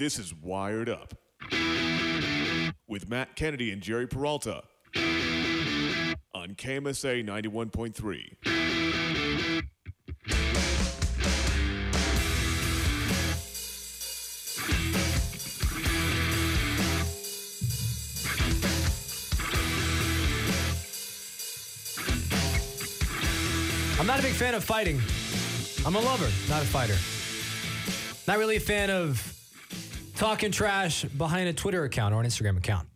This is Wired Up with Matt Kennedy and Jerry Peralta on KMSA 91.3. I'm not a big fan of fighting. I'm a lover, not a fighter. Not really a fan of talking trash behind a Twitter account or an Instagram account.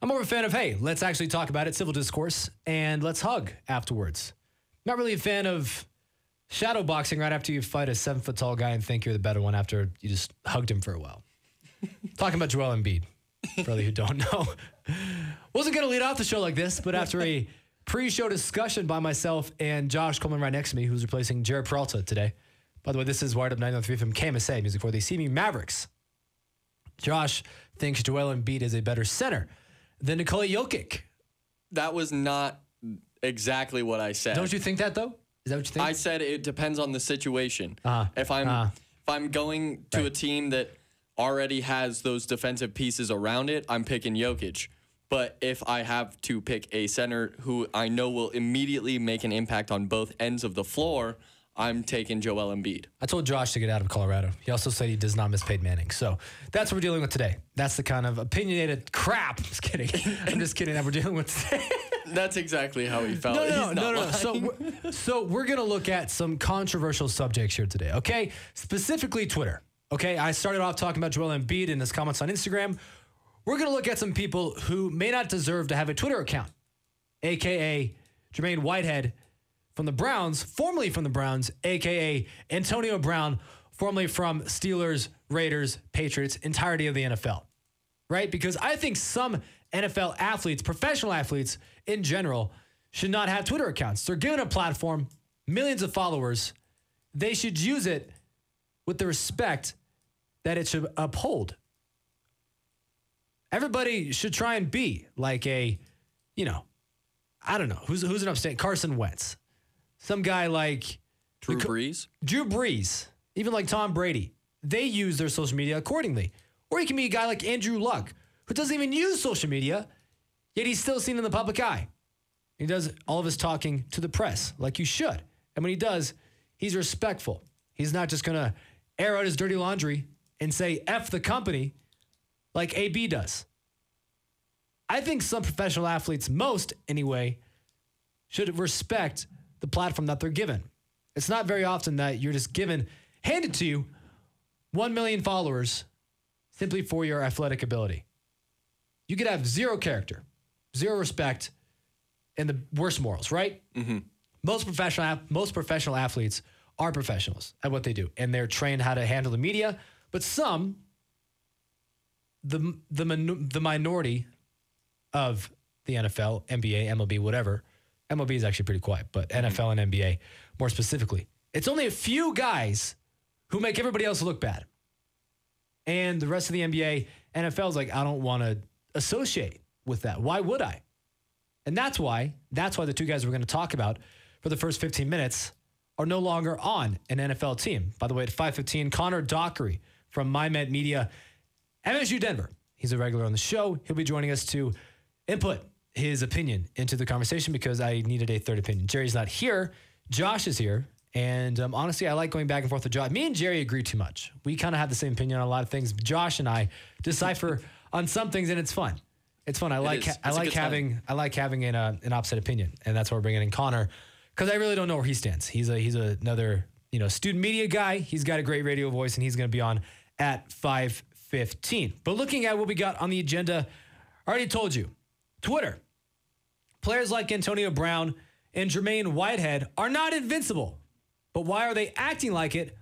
I'm more of a fan of, hey, let's actually talk about it, civil discourse, and let's hug afterwards. Not really a fan of shadow boxing right after you fight a seven foot tall guy and think you're the better one after you just hugged him for a while. Talking about Joel Embiid, for those who don't know. Wasn't going to lead off the show like this, but after a pre show discussion by myself and Josh Coleman right next to me, who's replacing Jared Peralta today. By the way, this is Wired Up 903 from KMSA, music for the CMU Mavericks. Josh thinks Joel Embiid is a better center than Nikola Jokic. That was not exactly what I said. Don't you think that though? Is that what you think? I said it depends on the situation. Uh-huh. If I'm Uh-huh. if I'm going to a team that already has those defensive pieces around it, I'm picking Jokic. But if I have to pick a center who I know will immediately make an impact on both ends of the floor, I'm taking Joel Embiid. I told Josh to get out of Colorado. He also said he does not miss Peyton Manning. So that's what we're dealing with today. That's the kind of opinionated crap. Just kidding. I'm just kidding that we're dealing with today. That's exactly how he felt. No, no, He's no, not no, no. So, we're, so we're gonna look at some controversial subjects here today. Okay, specifically Twitter. Okay, I started off talking about Joel Embiid and his comments on Instagram. We're gonna look at some people who may not deserve to have a Twitter account, aka Jermaine Whitehead from the Browns, formerly from the Browns, aka Antonio Brown, formerly from Steelers, Raiders, Patriots, entirety of the NFL right? Because I think some NFL athletes, professional athletes in general, should not have Twitter accounts. They're given a platform, millions of followers. They should use it with the respect that it should uphold. Everybody should try and be like a, you know, I don't know, who's who's an upstate Carson Wentz. Some guy like Drew Brees. Drew Brees, even like Tom Brady, they use their social media accordingly. Or you can be a guy like Andrew Luck, who doesn't even use social media, yet he's still seen in the public eye. He does all of his talking to the press, like you should. And when he does, he's respectful. He's not just going to air out his dirty laundry and say F the company like AB does. I think some professional athletes, most anyway, should respect the platform that they're given. It's not very often that you're just given, handed to you, 1 million followers simply for your athletic ability. You could have zero character, zero respect, and the worst morals, right? Mm-hmm. Most professional most professional athletes are professionals at what they do, and they're trained how to handle the media. But some, the the the minority of the NFL, NBA, MLB, whatever. MLB is actually pretty quiet, but mm-hmm. NFL and NBA more specifically. It's only a few guys who make everybody else look bad. And the rest of the NBA, NFL is like, I don't want to associate with that. Why would I? And that's why, that's why the two guys we're going to talk about for the first 15 minutes are no longer on an NFL team. By the way, at 515, Connor Dockery from MyMet Media, MSU Denver. He's a regular on the show. He'll be joining us to input his opinion into the conversation because I needed a third opinion. Jerry's not here. Josh is here. And um, honestly, I like going back and forth with Josh. Me and Jerry agree too much. We kind of have the same opinion on a lot of things. Josh and I decipher on some things, and it's fun. It's fun. I like is. I like good time. having I like having an, uh, an opposite opinion, and that's why we're bringing in Connor because I really don't know where he stands. He's a he's a, another you know student media guy. He's got a great radio voice, and he's going to be on at five fifteen. But looking at what we got on the agenda, I already told you, Twitter. Players like Antonio Brown and Jermaine Whitehead are not invincible. But why are they acting like it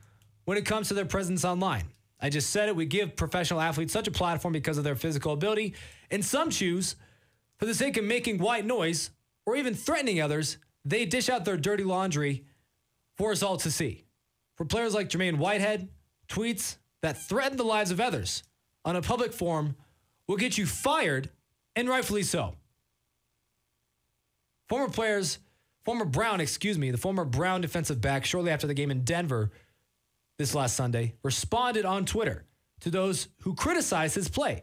when it comes to their presence online? I just said it. We give professional athletes such a platform because of their physical ability, and some choose, for the sake of making white noise or even threatening others, they dish out their dirty laundry for us all to see. For players like Jermaine Whitehead, tweets that threaten the lives of others on a public forum will get you fired, and rightfully so. Former players, former Brown, excuse me, the former Brown defensive back, shortly after the game in Denver this last Sunday, responded on Twitter to those who criticize his play,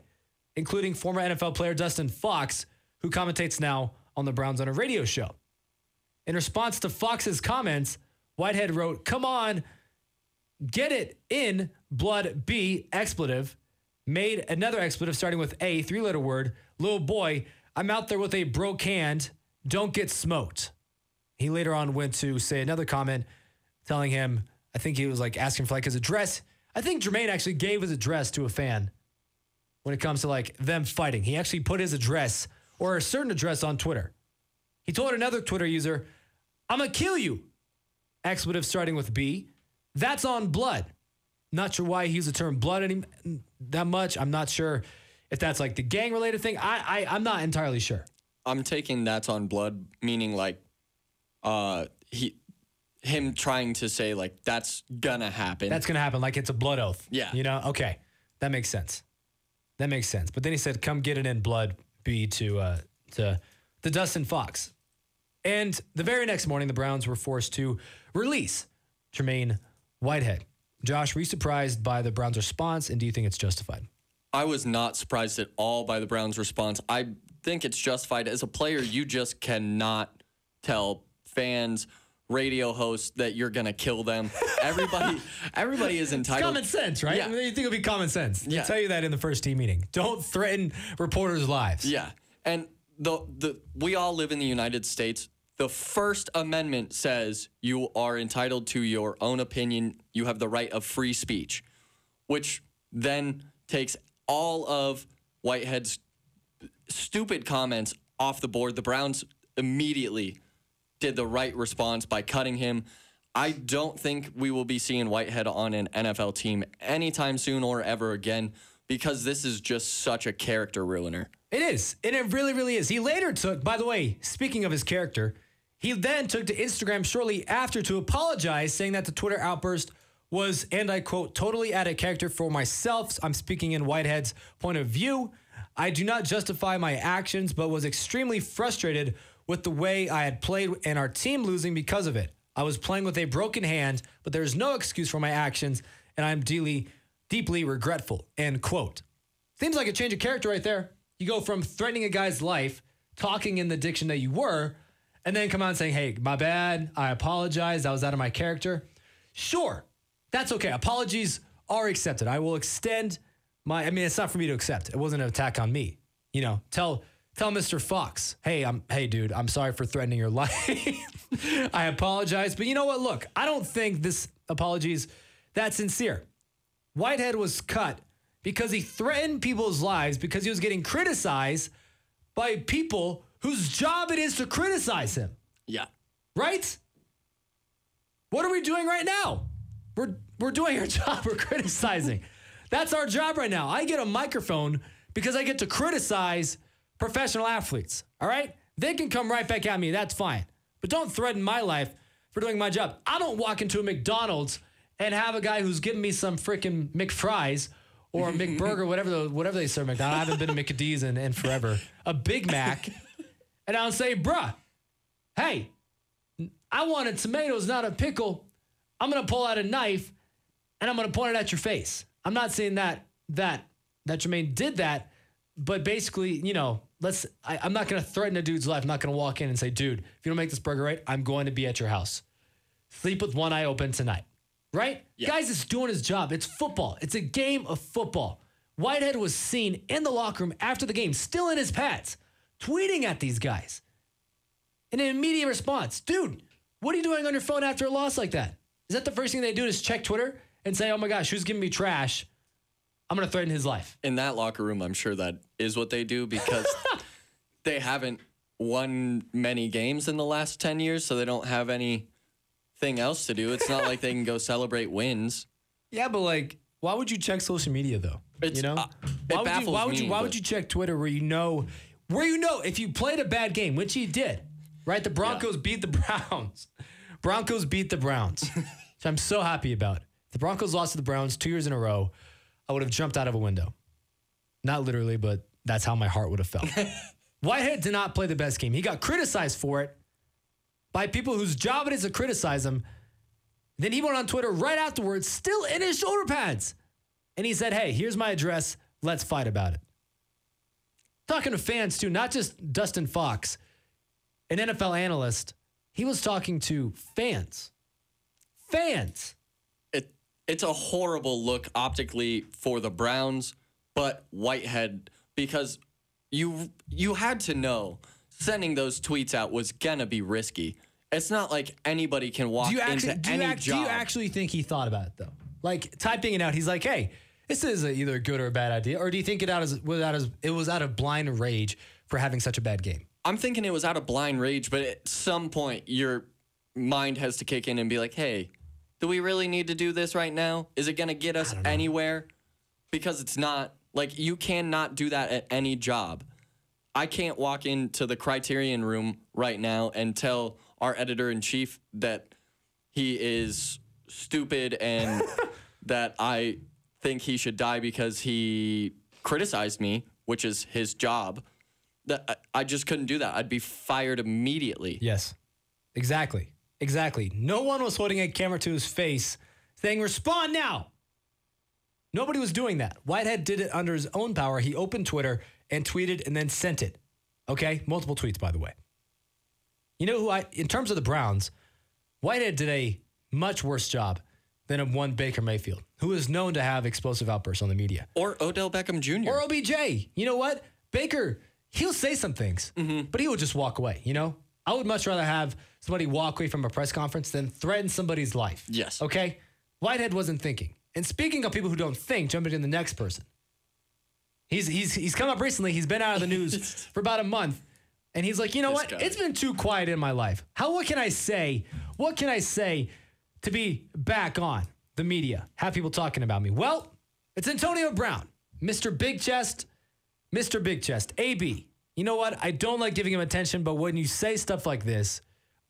including former NFL player Dustin Fox, who commentates now on the Browns on a radio show. In response to Fox's comments, Whitehead wrote, Come on, get it in, blood B, expletive. Made another expletive starting with A, three letter word. Little boy, I'm out there with a broke hand. Don't get smoked. He later on went to say another comment telling him, I think he was like asking for like his address. I think Jermaine actually gave his address to a fan when it comes to like them fighting. He actually put his address or a certain address on Twitter. He told another Twitter user, I'm gonna kill you. Expletive starting with B. That's on blood. Not sure why he used the term blood any, that much. I'm not sure if that's like the gang related thing. I, I I'm not entirely sure. I'm taking that's on blood, meaning like uh he him trying to say like that's gonna happen. That's gonna happen. Like it's a blood oath. Yeah. You know. Okay, that makes sense. That makes sense. But then he said, "Come get it in blood." B to uh, to the Dustin Fox. And the very next morning, the Browns were forced to release Tremaine Whitehead. Josh, were you surprised by the Browns' response, and do you think it's justified? I was not surprised at all by the Browns' response. I think it's justified. As a player, you just cannot tell fans, radio hosts that you're gonna kill them. Everybody, everybody is entitled. Common sense, right? Yeah. I mean, you think it'll be common sense. They Yeah. tell you that in the first team meeting. Don't threaten reporters' lives. Yeah, and the the we all live in the United States. The First Amendment says you are entitled to your own opinion. You have the right of free speech, which then takes all of Whitehead's stupid comments off the board. The Browns immediately did the right response by cutting him. I don't think we will be seeing Whitehead on an NFL team anytime soon or ever again because this is just such a character ruiner. It is. And it really, really is. He later took, by the way, speaking of his character, he then took to Instagram shortly after to apologize, saying that the Twitter outburst was, and I quote, totally out of character for myself. I'm speaking in Whitehead's point of view. I do not justify my actions, but was extremely frustrated with the way I had played and our team losing because of it. I was playing with a broken hand, but there's no excuse for my actions, and I'm deeply, deeply regretful. End quote. Seems like a change of character right there. You go from threatening a guy's life, talking in the diction that you were, and then come out and saying, hey, my bad. I apologize. That was out of my character. Sure, that's okay. Apologies are accepted. I will extend my, I mean, it's not for me to accept. It wasn't an attack on me. You know, tell tell Mr. Fox, hey, I'm hey dude, I'm sorry for threatening your life. I apologize. But you know what? Look, I don't think this apology is that sincere. Whitehead was cut because he threatened people's lives because he was getting criticized by people whose job it is to criticize him, Yeah. right? What are we doing right now? We're we're doing our job. We're criticizing. That's our job right now. I get a microphone because I get to criticize professional athletes. All right? They can come right back at me. That's fine. But don't threaten my life for doing my job. I don't walk into a McDonald's and have a guy who's giving me some freaking McFries or a McBurger, whatever the, whatever they serve McDonald's. I haven't been to McDee's in, in forever. A Big Mac. And I'll say, bruh, hey, I wanted tomatoes, not a pickle. I'm gonna pull out a knife and I'm gonna point it at your face. I'm not saying that that that Jermaine did that, but basically, you know, let's. I, I'm not gonna threaten a dude's life. I'm not gonna walk in and say, dude, if you don't make this burger right, I'm going to be at your house. Sleep with one eye open tonight, right? Guys, it's doing his job. It's football. It's a game of football. Whitehead was seen in the locker room after the game, still in his pads, tweeting at these guys. And an immediate response, dude, what are you doing on your phone after a loss like that? Is that the first thing they do is check Twitter and say, oh my gosh, who's giving me trash? I'm going to threaten his life. In that locker room, I'm sure that is what they do because they haven't won many games in the last 10 years, so they don't have anything else to do. It's not like they can go celebrate wins. Yeah, but like, why would you check social media though? It's- you know, uh, it why would you? baffles Why would you? me, Why but- would you check Twitter where you know, where you know if you played a bad game, which he did, right? The Broncos beat the Browns. Broncos beat the Browns, which I'm so happy about. The Broncos lost to the Browns two years in a row, I would have jumped out of a window. Not literally, but that's how my heart would have felt. Whitehead did not play the best game. He got criticized for it by people whose job it is to criticize him. Then he went on Twitter right afterwards, still in his shoulder pads, and he said, Hey, here's my address. Let's fight about it. Talking to fans too, not just Dustin Fox, an NFL analyst. He was talking to fans. Fans. It it's a horrible look optically for the Browns, but Whitehead because you you had to know sending those tweets out was gonna be risky. It's not like anybody can walk Do you actually, into do you, any act- do you actually think he thought about it though? Like typing it out, he's like, "Hey, this is a, either a good or a bad idea," or do you think it out as was out as it was out of blind rage for having such a bad game? I'm thinking it was out of blind rage, but at some point your mind has to kick in and be like, "Hey, do we really need to do this right now? Is it going to get us anywhere?" Because it's not. Like you cannot do that at any job. I can't walk into the criterion room right now and tell our editor in chief that he is stupid and that I think he should die because he criticized me, which is his job. That I- I just couldn't do that. I'd be fired immediately. Yes, exactly, exactly. No one was holding a camera to his face, saying, "Respond now." Nobody was doing that. Whitehead did it under his own power. He opened Twitter and tweeted and then sent it. Okay, multiple tweets, by the way. You know who I, in terms of the Browns, Whitehead did a much worse job than a one Baker Mayfield, who is known to have explosive outbursts on the media. Or Odell Beckham Jr. Or OBJ. You know what? Baker, he'll say some things, Mm-hmm. but he will just walk away. You know, I would much rather have somebody walk away from a press conference than threaten somebody's life. Yes. Okay. Whitehead wasn't thinking. And speaking of people who don't think, jumping in the next person. He's he's he's come up recently. He's been out of the news for about a month, and he's like, you know This what? guy. It's been too quiet in my life. How what can I say? What can I say to be back on the media? Have people talking about me? Well, it's Antonio Brown, Mr. Big Chest, Mr. Big Chest, AB. You know what? I don't like giving him attention, but when you say stuff like this,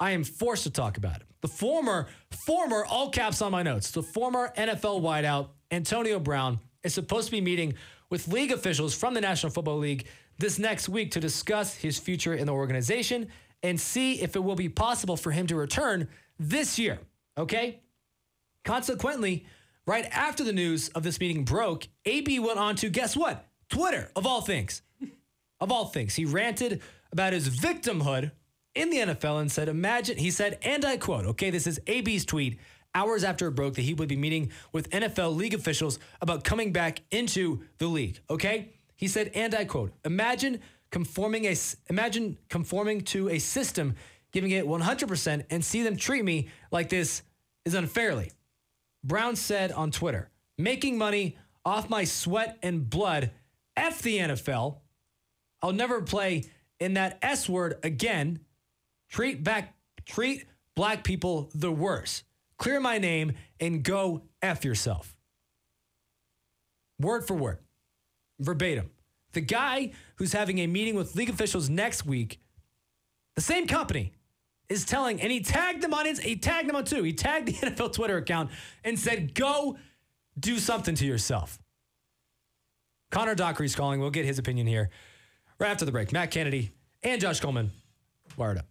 I am forced to talk about it. The former, former, all caps on my notes, the former NFL wideout, Antonio Brown, is supposed to be meeting with league officials from the National Football League this next week to discuss his future in the organization and see if it will be possible for him to return this year. Okay? Consequently, right after the news of this meeting broke, AB went on to guess what? Twitter, of all things. Of all things. He ranted about his victimhood in the NFL and said, Imagine, he said, and I quote, okay, this is AB's tweet hours after it broke that he would be meeting with NFL league officials about coming back into the league. Okay? He said, and I quote, imagine conforming a imagine conforming to a system, giving it 100% and see them treat me like this is unfairly. Brown said on Twitter, making money off my sweat and blood. F the NFL. I'll never play in that S word again. Treat back treat black people the worst. Clear my name and go F yourself. Word for word. Verbatim. The guy who's having a meeting with league officials next week, the same company, is telling, and he tagged them on his, he tagged them on too. He tagged the NFL Twitter account and said, go do something to yourself. Connor Dockery's calling. We'll get his opinion here right after the break. Matt Kennedy and Josh Coleman. Wired up.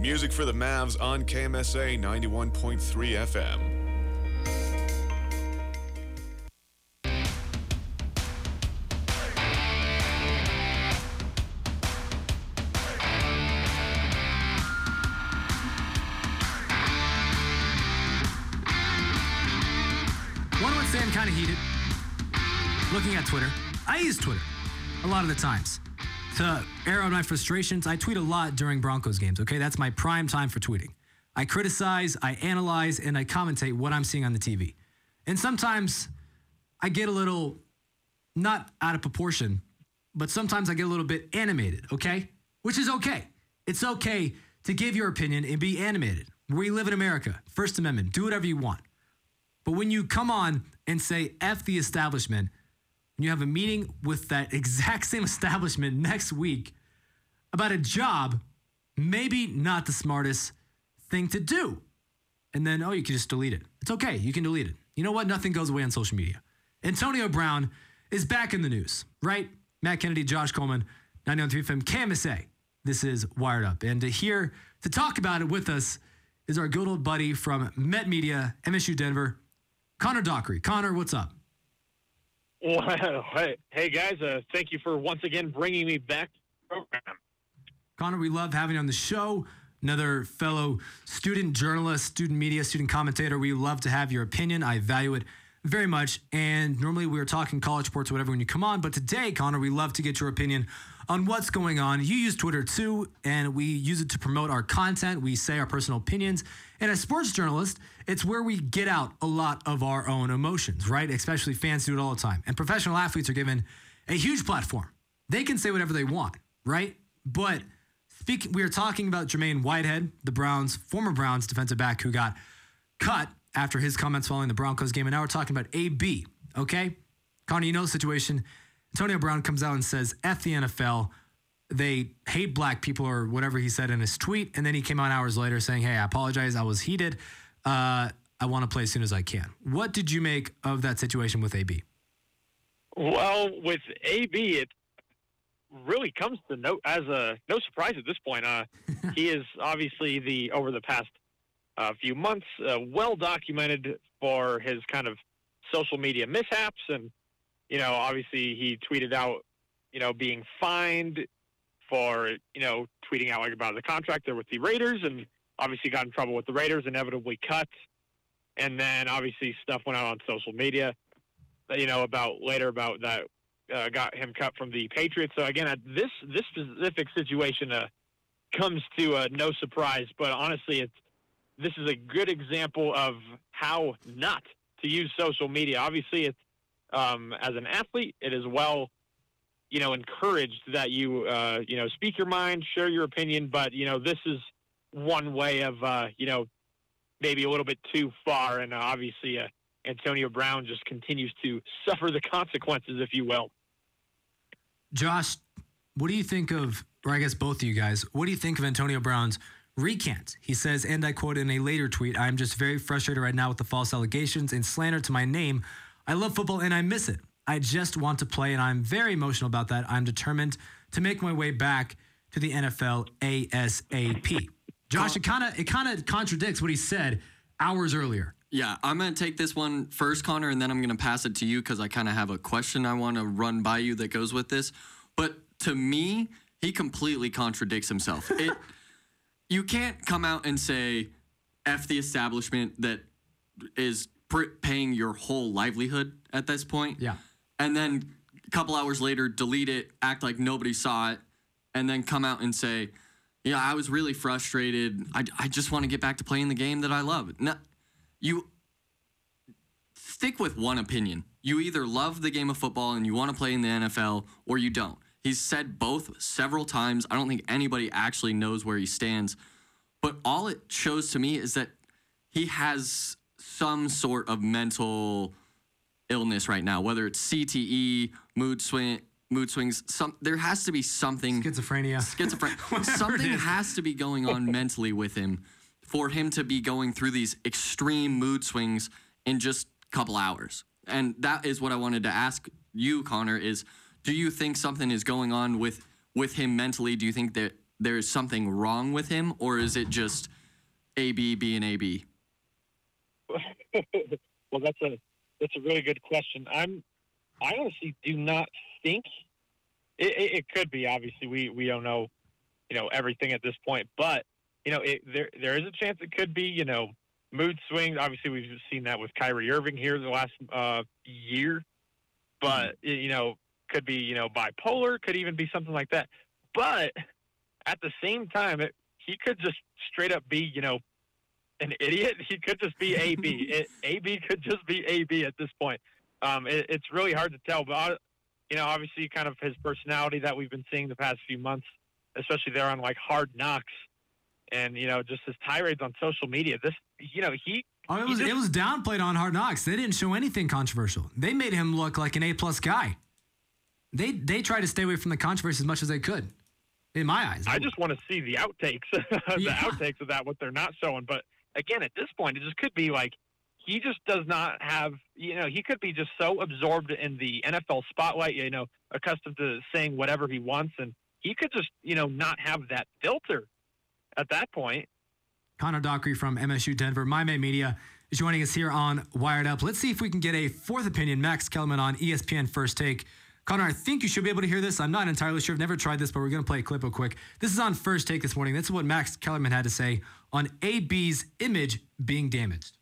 Music for the Mavs on KMSA 91.3 FM. One would say I'm kind of heated. Looking at Twitter, I use Twitter a lot of the times to uh, air out my frustrations. I tweet a lot during Broncos games, okay? That's my prime time for tweeting. I criticize, I analyze, and I commentate what I'm seeing on the TV. And sometimes I get a little, not out of proportion, but sometimes I get a little bit animated, okay? Which is okay. It's okay to give your opinion and be animated. We live in America, First Amendment, do whatever you want. But when you come on and say F the establishment, and you have a meeting with that exact same establishment next week about a job, maybe not the smartest thing to do. And then, oh, you can just delete it. It's okay. You can delete it. You know what? Nothing goes away on social media. Antonio Brown is back in the news, right? Matt Kennedy, Josh Coleman, 993 FM, KMSA. This is Wired Up. And to here to talk about it with us is our good old buddy from Met Media, MSU Denver, Connor Dockery. Connor, what's up? Well, hey, hey guys, uh, thank you for once again bringing me back to the program. Connor, we love having you on the show. Another fellow student journalist, student media, student commentator. We love to have your opinion. I value it very much. And normally we are talking college sports, whatever, when you come on. But today, Connor, we love to get your opinion on what's going on. You use Twitter too, and we use it to promote our content. We say our personal opinions. And as sports journalists, it's where we get out a lot of our own emotions, right? Especially fans do it all the time. And professional athletes are given a huge platform. They can say whatever they want, right? But speaking, we are talking about Jermaine Whitehead, the Browns, former Browns defensive back who got cut after his comments following the Broncos game. And now we're talking about AB, okay? Connor, you know the situation. Antonio Brown comes out and says, F the NFL. They hate black people or whatever he said in his tweet. And then he came out hours later saying, Hey, I apologize. I was heated. Uh, I want to play as soon as I can. What did you make of that situation with AB? Well, with AB, it really comes to no as a no surprise at this point. Uh, he is obviously the over the past uh, few months uh, well documented for his kind of social media mishaps, and you know, obviously he tweeted out, you know, being fined for you know tweeting out like about the contract there with the Raiders, and obviously got in trouble with the Raiders, inevitably cut, and then obviously stuff went out on social media, you know, about later about that uh, got him cut from the Patriots. So again, this this specific situation uh, comes to uh, no surprise, but honestly, it's this is a good example of how not to use social media. Obviously, it's um, as an athlete, it is well, you know, encouraged that you uh, you know speak your mind, share your opinion. But you know, this is one way of uh, you know maybe a little bit too far, and uh, obviously. Antonio Brown just continues to suffer the consequences, if you will. Josh, what do you think of, or I guess both of you guys, what do you think of Antonio Brown's recant? He says, and I quote in a later tweet, I'm just very frustrated right now with the false allegations and slander to my name. I love football and I miss it. I just want to play, and I'm very emotional about that. I'm determined to make my way back to the NFL ASAP. Josh, it kind of it kind of contradicts what he said hours earlier. Yeah, I'm going to take this one first, Connor, and then I'm going to pass it to you because I kind of have a question I want to run by you that goes with this. But to me, he completely contradicts himself. It, you can't come out and say, F the establishment that is pr- paying your whole livelihood at this point. Yeah. And then a couple hours later, delete it, act like nobody saw it, and then come out and say, yeah, I was really frustrated. I, I just want to get back to playing the game that I love. No, you stick with one opinion. You either love the game of football and you want to play in the NFL or you don't. He's said both several times. I don't think anybody actually knows where he stands. But all it shows to me is that he has some sort of mental illness right now, whether it's CTE, mood swing, mood swings. Some there has to be something Schizophrenia. schizophrenia. something has to be going on mentally with him for him to be going through these extreme mood swings in just a couple hours. And that is what I wanted to ask you, Connor, is do you think something is going on with with him mentally? Do you think that there is something wrong with him, or is it just AB being AB? well, that's a that's a really good question. I'm I honestly do not think it, it, it could be. Obviously, we we don't know, you know, everything at this point, but you know, it, there there is a chance it could be. You know, mood swings. Obviously, we've seen that with Kyrie Irving here the last uh, year, but y- you know, could be you know bipolar, could even be something like that. But at the same time, it, he could just straight up be you know an idiot. He could just be AB. it, AB could just be AB at this point. Um, it, it's really hard to tell, but you know, obviously, kind of his personality that we've been seeing the past few months, especially there on like Hard Knocks, and you know, just his tirades on social media. This, you know, he. Oh, it was just- it was downplayed on Hard Knocks. They didn't show anything controversial. They made him look like an A plus guy. They they tried to stay away from the controversy as much as they could, in my eyes. I just want to see the outtakes, the Yeah. outtakes of that, what they're not showing. But again, at this point, it just could be like he just does not have, you know, he could be just so absorbed in the NFL spotlight, you know, accustomed to saying whatever he wants, and he could just, you know, not have that filter at that point. Connor Dockery from MSU Denver, MyMet Media, is joining us here on Wired Up. Let's see if we can get a fourth opinion. Max Kellerman on ESPN First Take. Connor, I think you should be able to hear this. I'm not entirely sure. I've never tried this, but we're going to play a clip real quick. This is on First Take this morning. This is what Max Kellerman had to say on AB's image being damaged.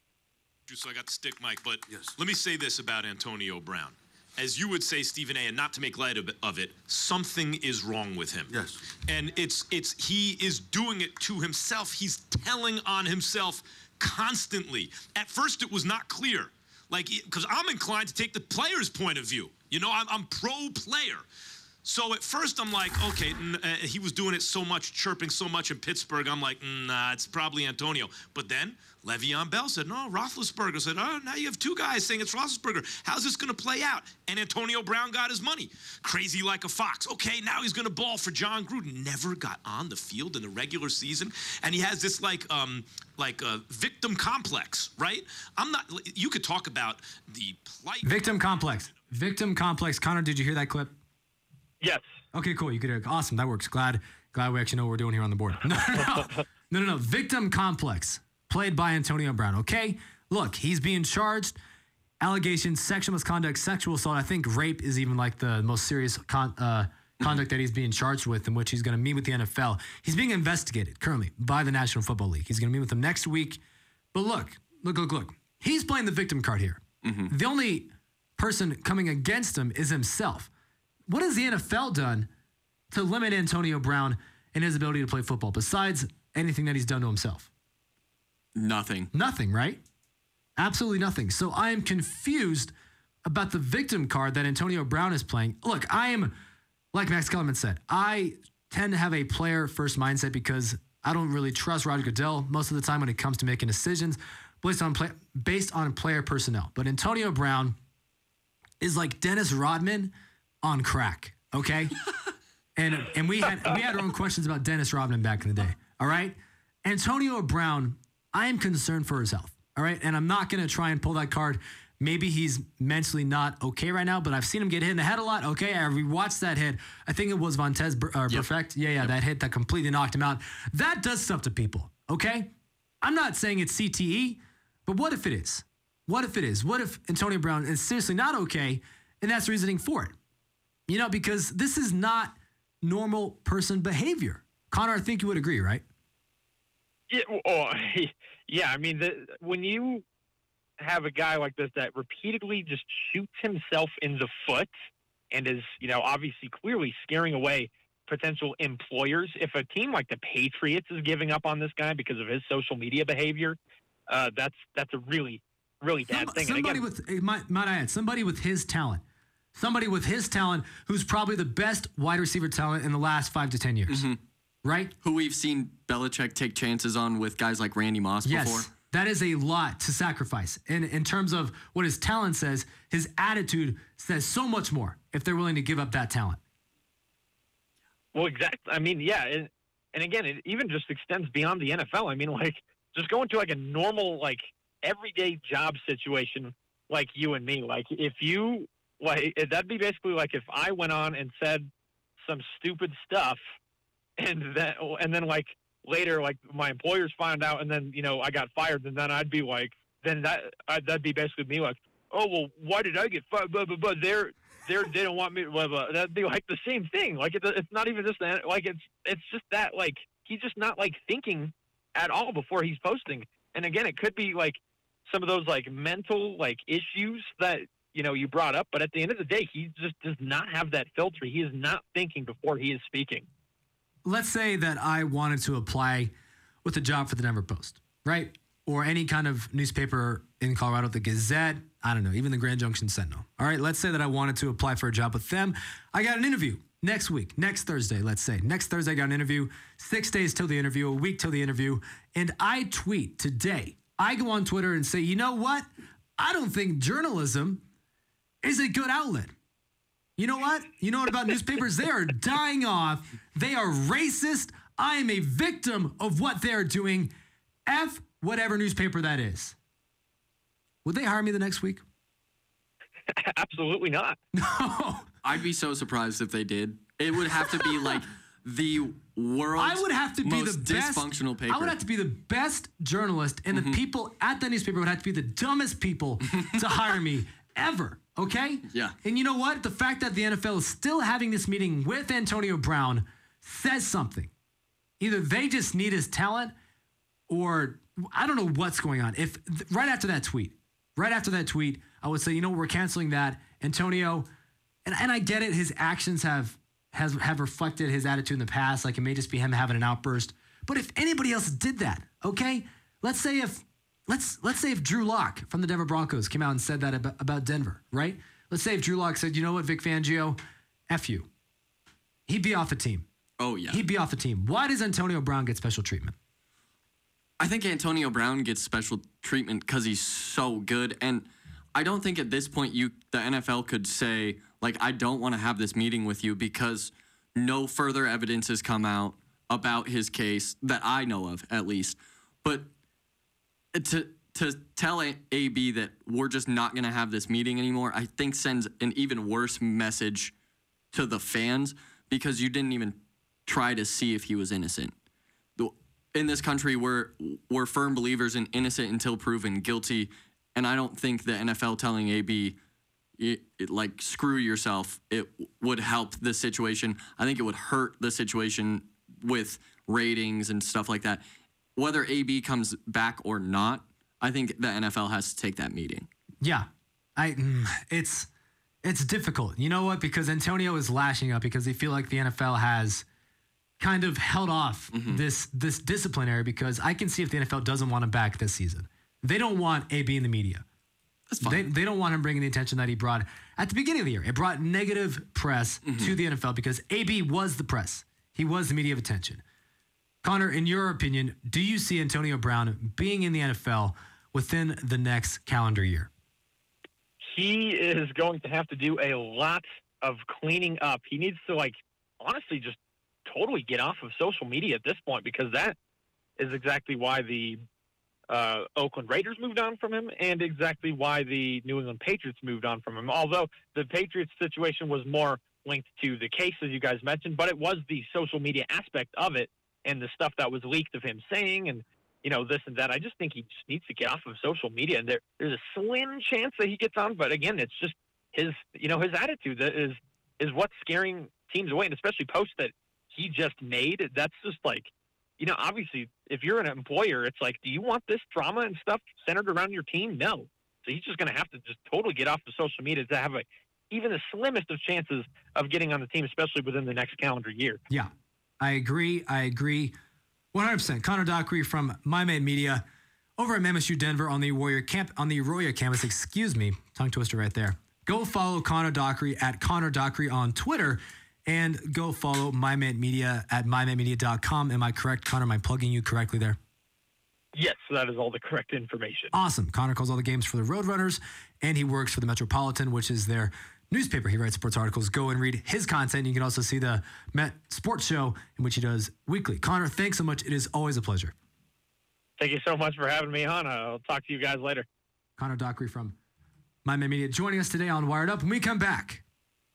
so I got the stick mic. But let me say this about Antonio Brown. As you would say, Stephen A, and not to make light of, of it, something is wrong with him. Yes. And it's it's he is doing it to himself. He's telling on himself constantly. At first, it was not clear, like because I'm inclined to take the player's point of view. You know, I'm, I'm pro player. So at first I'm like, okay, uh, he was doing it so much, chirping so much in Pittsburgh. I'm like, nah, it's probably Antonio. But then Le'Veon Bell said, no, Roethlisberger said, oh, now you have two guys saying it's Roethlisberger. How's this going to play out? And Antonio Brown got his money, crazy like a fox. Okay, now he's going to ball for Jon Gruden. Never got on the field in the regular season, and he has this like, um, like a victim complex, right? I'm not. You could talk about the plight. Victim complex. Victim complex. Connor, did you hear that clip? Yes. Okay, cool. You could hear. It. Awesome. That works. Glad. Glad we actually know what we're doing here on the board. No, no, no, no, no, no. Victim complex, played by Antonio Brown. Okay. Look, he's being charged. Allegations, sexual misconduct, sexual assault. I think rape is even like the most serious con- uh, conduct that he's being charged with, in which he's going to meet with the NFL. He's being investigated currently by the National Football League. He's going to meet with them next week. But look, look, look, look. He's playing the victim card here. The only person coming against him is himself. What has the NFL done to limit Antonio Brown and his ability to play football besides anything that he's done to himself? Nothing. Nothing, right? Absolutely nothing. So I am confused about the victim card that Antonio Brown is playing. Look, I am, like Max Kellerman said, I tend to have a player first mindset because I don't really trust Roger Goodell most of the time when it comes to making decisions based on play, based on player personnel. But Antonio Brown is like Dennis Rodman on crack. Okay. and and we had we had our own questions about Dennis Rodman back in the day. All right. Antonio Brown, I am concerned for his health. All right. And I'm not gonna try and pull that card. Maybe he's mentally not okay right now, but I've seen him get hit in the head a lot. Okay, I rewatched that hit. I think it was Vontez uh, Perfect. Yeah, yeah, that hit that completely knocked him out. That does stuff to people. Okay, I'm not saying it's CTE, but what if it is? What if it is? What if Antonio Brown is seriously not okay, and that's reasoning for it? You know, because this is not normal person behavior. Connor, I think you would agree, right? Yeah, oh, yeah. I mean, the, when you have a guy like this that repeatedly just shoots himself in the foot and is, you know, obviously clearly scaring away potential employers. If a team like the Patriots is giving up on this guy because of his social media behavior, uh, that's that's a really, really bad Some- thing. Somebody again, with, eh, might, might I add, somebody with his talent, somebody with his talent who's probably the best wide receiver talent in the last five to 10 years, right? Who we've seen Belichick take chances on with guys like Randy Moss Yes. before. That is a lot to sacrifice. And in terms of what his talent says, his attitude says so much more if they're willing to give up that talent. Well, exactly. I mean, yeah, and, and again, it even just extends beyond the NFL. I mean, like just going to like a normal, like everyday job situation, like you and me. Like if you like, that'd be basically like if I went on and said some stupid stuff, and then and then like later, like my employers found out, and then you know I got fired, and then I'd be like, then that i that'd be basically me like, oh well, why did I get fired? But blah blah. They're they're they don't want me. Blah, blah. That'd be like the same thing. Like it's it's not even just that. Like it's it's just that like he's just not like thinking at all before he's posting And again, it could be like some of those like mental like issues that you know you brought up. But at the end of the day, he just does not have that filter. He is not thinking before he is speaking. Let's say that I wanted to apply with a job for the Denver Post, right? Or any kind of newspaper in Colorado, the Gazette, I don't know, even the Grand Junction Sentinel. All right, let's say that I wanted to apply for a job with them. I got an interview next week, next Thursday, let's say. Next Thursday, I got an interview, six days till the interview, a week till the interview. And I tweet today, I go on Twitter and say, you know what? I don't think journalism is a good outlet. You know what? You know what about newspapers? They are dying off. They are racist. I am a victim of what they're doing. F whatever newspaper that is. Would they hire me the next week? Absolutely not. No. I'd be so surprised if they did. It would have to be like the world's I would have to be most the best dysfunctional paper. I would have to be the best journalist, and the mm-hmm. people at that newspaper would have to be the dumbest people to hire me ever. Okay? Yeah. And you know what? The fact that the NFL is still having this meeting with Antonio Brown says something. Either they just need his talent, or I don't know what's going on. If right after that tweet, right after that tweet, I would say, you know, we're canceling that. Antonio, and, and I get it, his actions have has have reflected his attitude in the past. Like it may just be him having an outburst. But if anybody else did that, okay, let's say if let's let's say if Drew Lock from the Denver Broncos came out and said that about, about Denver, right? Let's say if Drew Lock said, you know what, Vic Fangio, f you, he'd be off the team. oh yeah. He'd be off the team. Why does Antonio Brown get special treatment? I think Antonio Brown gets special treatment because he's so good, and I don't think at this point you the NFL could say like I don't want to have this meeting with you because no further evidence has come out about his case that I know of at least. But to to tell AB that we're just not going to have this meeting anymore, I think sends an even worse message to the fans because you didn't even try to see if he was innocent. In this country we're we're firm believers in innocent until proven guilty and i don't think the nfl telling ab it, it, like screw yourself it would help the situation. I think it would hurt the situation with ratings and stuff like that whether ab comes back or not i think the nfl has to take that meeting Yeah, I mm, it's it's difficult. You know what? Because Antonio is lashing out because they feel like the NFL has kind of held off this this disciplinary because I can see if the NFL doesn't want him back this season. They don't want AB in the media. that's fine They, they don't want him bringing the attention that he brought at the beginning of the year. It brought negative press to the NFL because AB was the press. He was the media of attention. Connor, in your opinion, do you see Antonio Brown being in the NFL within the next calendar year? he is going to have to do a lot of cleaning up. He needs to like honestly just totally get off of social media at this point because that is exactly why the uh, Oakland Raiders moved on from him and exactly why the New England Patriots moved on from him. Although the Patriots situation was more linked to the case as you guys mentioned, but it was the social media aspect of it and the stuff that was leaked of him saying and you know, this and that. I just think he just needs to get off of social media. And there, there's a slim chance that he gets on, but again, it's just his, you know, his attitude that is is what's scaring teams away, and especially posts that he just made. That's just like, you know, obviously, if you're an employer, it's like, do you want this drama and stuff centered around your team? No. So he's just going to have to just totally get off of social media to have a even the slimmest of chances of getting on the team, especially within the next calendar year. Yeah, I agree. I agree 100%. Connor Dockery from MyMet Media over at MSU Denver on the Warrior camp on the Auraria campus. Excuse me, tongue twister right there. Go follow Connor Dockery at Connor Dockery on Twitter and go follow MyMet Media at mymetmedia.com. Am I correct, Connor? Am I plugging you correctly there? Yes, that is all the correct information. Awesome. Connor calls all the games for the Roadrunners, and he works for the Metropolitan, which is their newspaper. He writes sports articles. Go and read his content. You can also see the Met Sports Show, in which he does weekly. Connor, thanks so much. It is always a pleasure. Thank you so much for having me on. I'll talk to you guys later. Connor Dockery from MyMet Media joining us today on Wired Up. When we come back,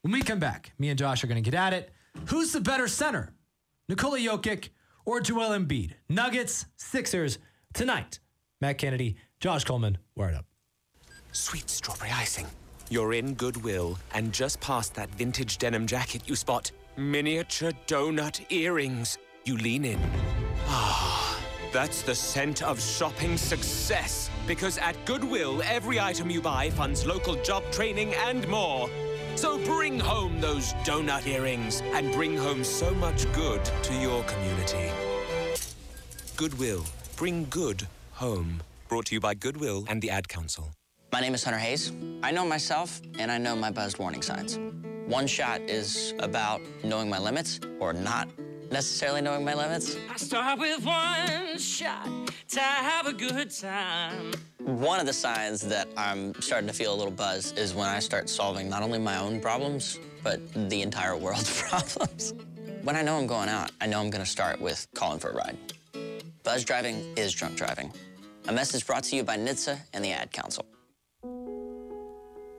when we come back, me and Josh are going to get at it. Who's the better center, Nikola Jokic or Joel Embiid? Nuggets, Sixers tonight. Matt Kennedy, Josh Coleman, Wired Up. Sweet strawberry icing. You're in Goodwill, and just past that vintage denim jacket, you spot miniature donut earrings. You lean in. Ah, That's the scent of shopping success. Because at Goodwill, every item you buy funds local job training and more. So bring home those donut earrings and bring home so much good to your community. Goodwill. Bring good home. Brought to you by Goodwill and the Ad Council. My name is Hunter Hayes. I know myself and I know my buzzed warning signs. One shot is about knowing my limits or not necessarily knowing my limits. I start with one shot to have a good time. One of the signs that I'm starting to feel a little buzz is when I start solving not only my own problems, but the entire world's problems. When I know I'm going out, I know I'm going to start with calling for a ride. Buzz driving is drunk driving. A message brought to you by NHTSA and the Ad Council.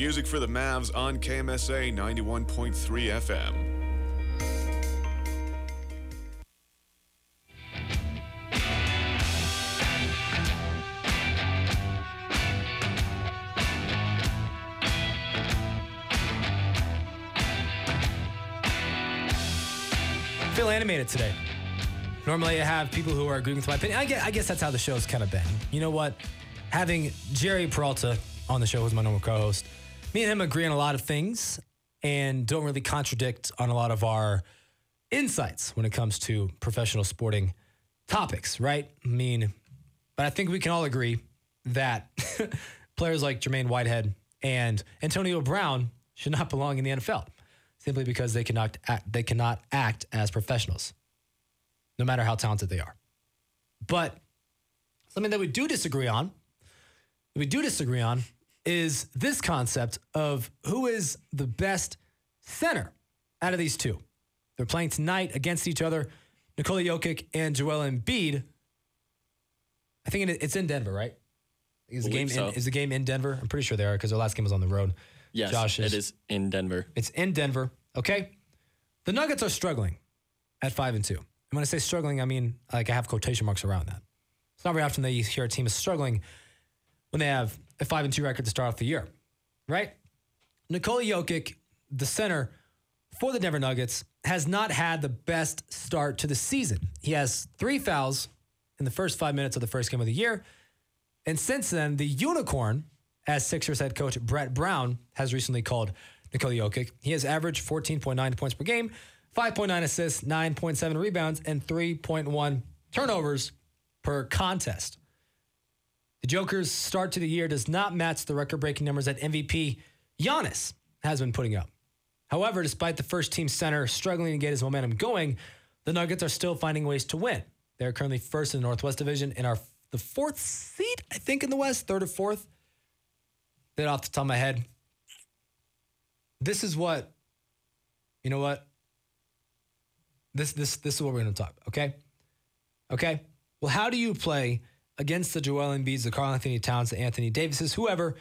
Music for the Mavs on KMSA 91.3 FM. feel animated today. Normally, I have people who are agreeing with my opinion. I guess, I guess that's how the show's kind of been. You know what? Having Jerry Peralta on the show, who's my normal co host, me and him agree on a lot of things and don't really contradict on a lot of our insights when it comes to professional sporting topics, right? I mean, but I think we can all agree that players like Jermaine Whitehead and Antonio Brown should not belong in the NFL simply because they cannot act, they cannot act as professionals, no matter how talented they are. But something that we do disagree on, we do disagree on, is this concept of who is the best center out of these two. They're playing tonight against each other, Nikola Jokic and Joel Embiid. I think it's in Denver, right? Is the game so. in, is the game in Denver? I'm pretty sure they are because their last game was on the road. Yes, Josh it is in Denver. It's in Denver. Okay. The Nuggets are struggling at five and two. And when I say struggling, I mean like I have quotation marks around that. It's not very often that you hear a team is struggling when they have a five and two record to start off the year, right? Nikola Jokic, the center for the Denver Nuggets, has not had the best start to the season. He has three fouls in the first five minutes of the first game of the year. And since then, the unicorn, as Sixers head coach Brett Brown has recently called Nikola Jokic, he has averaged 14.9 points per game, 5.9 assists, 9.7 rebounds, and 3.1 turnovers per contest. The Joker's start to the year does not match the record breaking numbers that MVP Giannis has been putting up. However, despite the first team center struggling to get his momentum going, the Nuggets are still finding ways to win. They're currently first in the Northwest Division and are the fourth seed, I think, in the West, third or fourth. That off the top of my head. This is what, you know what? This this this is what we're gonna talk. Okay, okay. Well, how do you play against the Joel Embiid's, the Karl-Anthony Towns, the Anthony Davises, whoever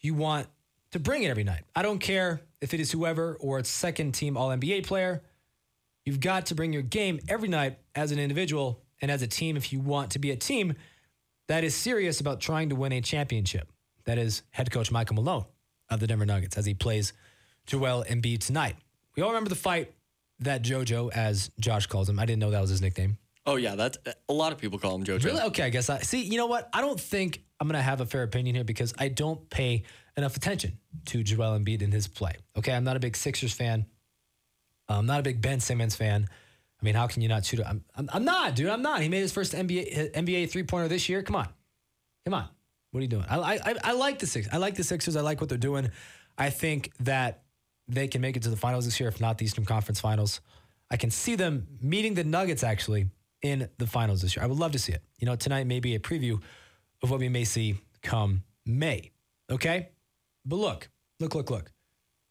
you want to bring it every night? I don't care if it is whoever or it's second team All NBA player. You've got to bring your game every night as an individual and as a team if you want to be a team that is serious about trying to win a championship. That is head coach Michael Malone of the Denver Nuggets as he plays Joel Embiid tonight. We all remember the fight that JoJo, as Josh calls him. I didn't know that was his nickname. Oh yeah, that's a lot of people call him JoJo. Really? Okay, I guess I see. You know what? I don't think I'm gonna have a fair opinion here because I don't pay enough attention to Joel Embiid in his play. Okay, I'm not a big Sixers fan. I'm not a big Ben Simmons fan. I mean, how can you not shoot? I'm, I'm, I'm not, dude. I'm not. He made his first NBA NBA three pointer this year. Come on, come on. What are you doing? I, I I like the Sixers. I like the Sixers. I like what they're doing. I think that they can make it to the finals this year, if not the Eastern Conference Finals. I can see them meeting the Nuggets actually in the finals this year. I would love to see it. You know, tonight may be a preview of what we may see come May. Okay? But look, look, look, look.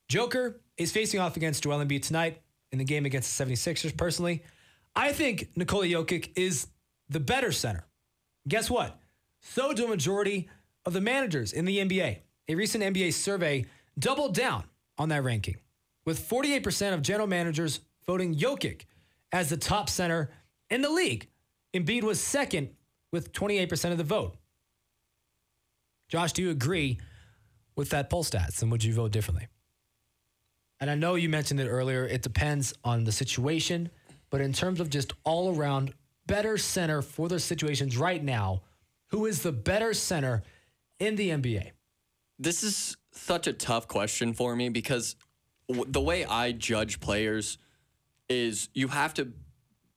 Joker is facing off against Joel Embiid tonight in the game against the 76ers. Personally, I think Nikola Jokic is the better center Guess what? So do a majority of the managers in the NBA. A recent NBA survey doubled down on that ranking, with 48% of general managers voting Jokic as the top center in the league. Embiid was second with 28% of the vote. Josh, do you agree with that poll stats and would you vote differently? And I know you mentioned it earlier, it depends on the situation, but in terms of just all around better center for their situations right now, who is the better center in the NBA? This is such a tough question for me because w- the way I judge players is you have to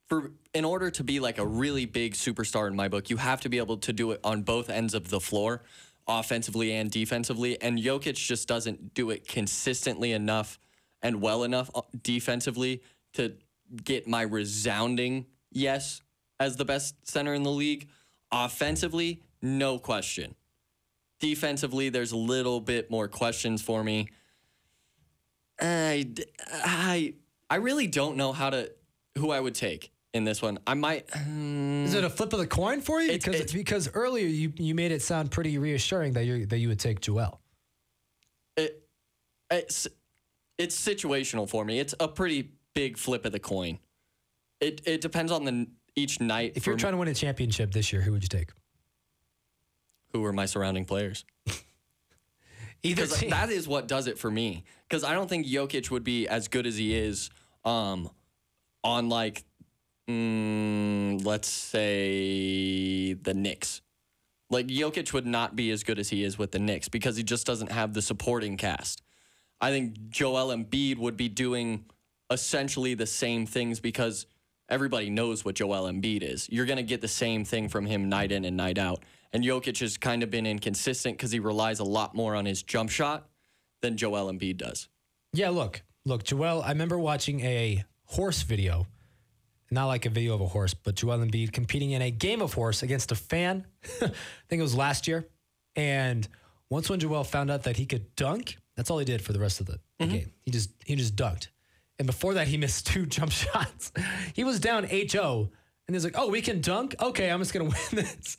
for in order to be like a really big superstar in my book, you have to be able to do it on both ends of the floor, offensively and defensively. And Jokic just doesn't do it consistently enough and well enough uh, defensively to get my resounding yes as the best center in the league. Offensively, no question. Defensively, there's a little bit more questions for me. I, I, I really don't know how to who I would take in this one. I might. Is it a flip of the coin for you? It's- Because it's- because earlier you, you made it sound pretty reassuring that you that you would take Joel. it, it's it's situational for me. It's a pretty big flip of the coin. It it depends on the each night. If you're trying to win a championship this year, who would you take? who are my surrounding players. Either team. that is what does it for me. Because I don't think Jokic would be as good as he is um, on like, mm, let's say the Knicks. Like Jokic would not be as good as he is with the Knicks because he just doesn't have the supporting cast. I think Joel Embiid would be doing essentially the same things because everybody knows what Joel Embiid is. You're going to get the same thing from him night in and night out. And Jokic has kind of been inconsistent because he relies a lot more on his jump shot than Joel Embiid does. Yeah, look, look, Joel. I remember watching a horse video, not like a video of a horse, but Joel Embiid competing in a game of horse against a fan. I think it was last year. And once when Joel found out that he could dunk, that's all he did for the rest of the, the mm-hmm. game. He just he just dunked. And before that, he missed two jump shots. he was down HO, oh. and he's like, "Oh, we can dunk. Okay, I'm just gonna win this."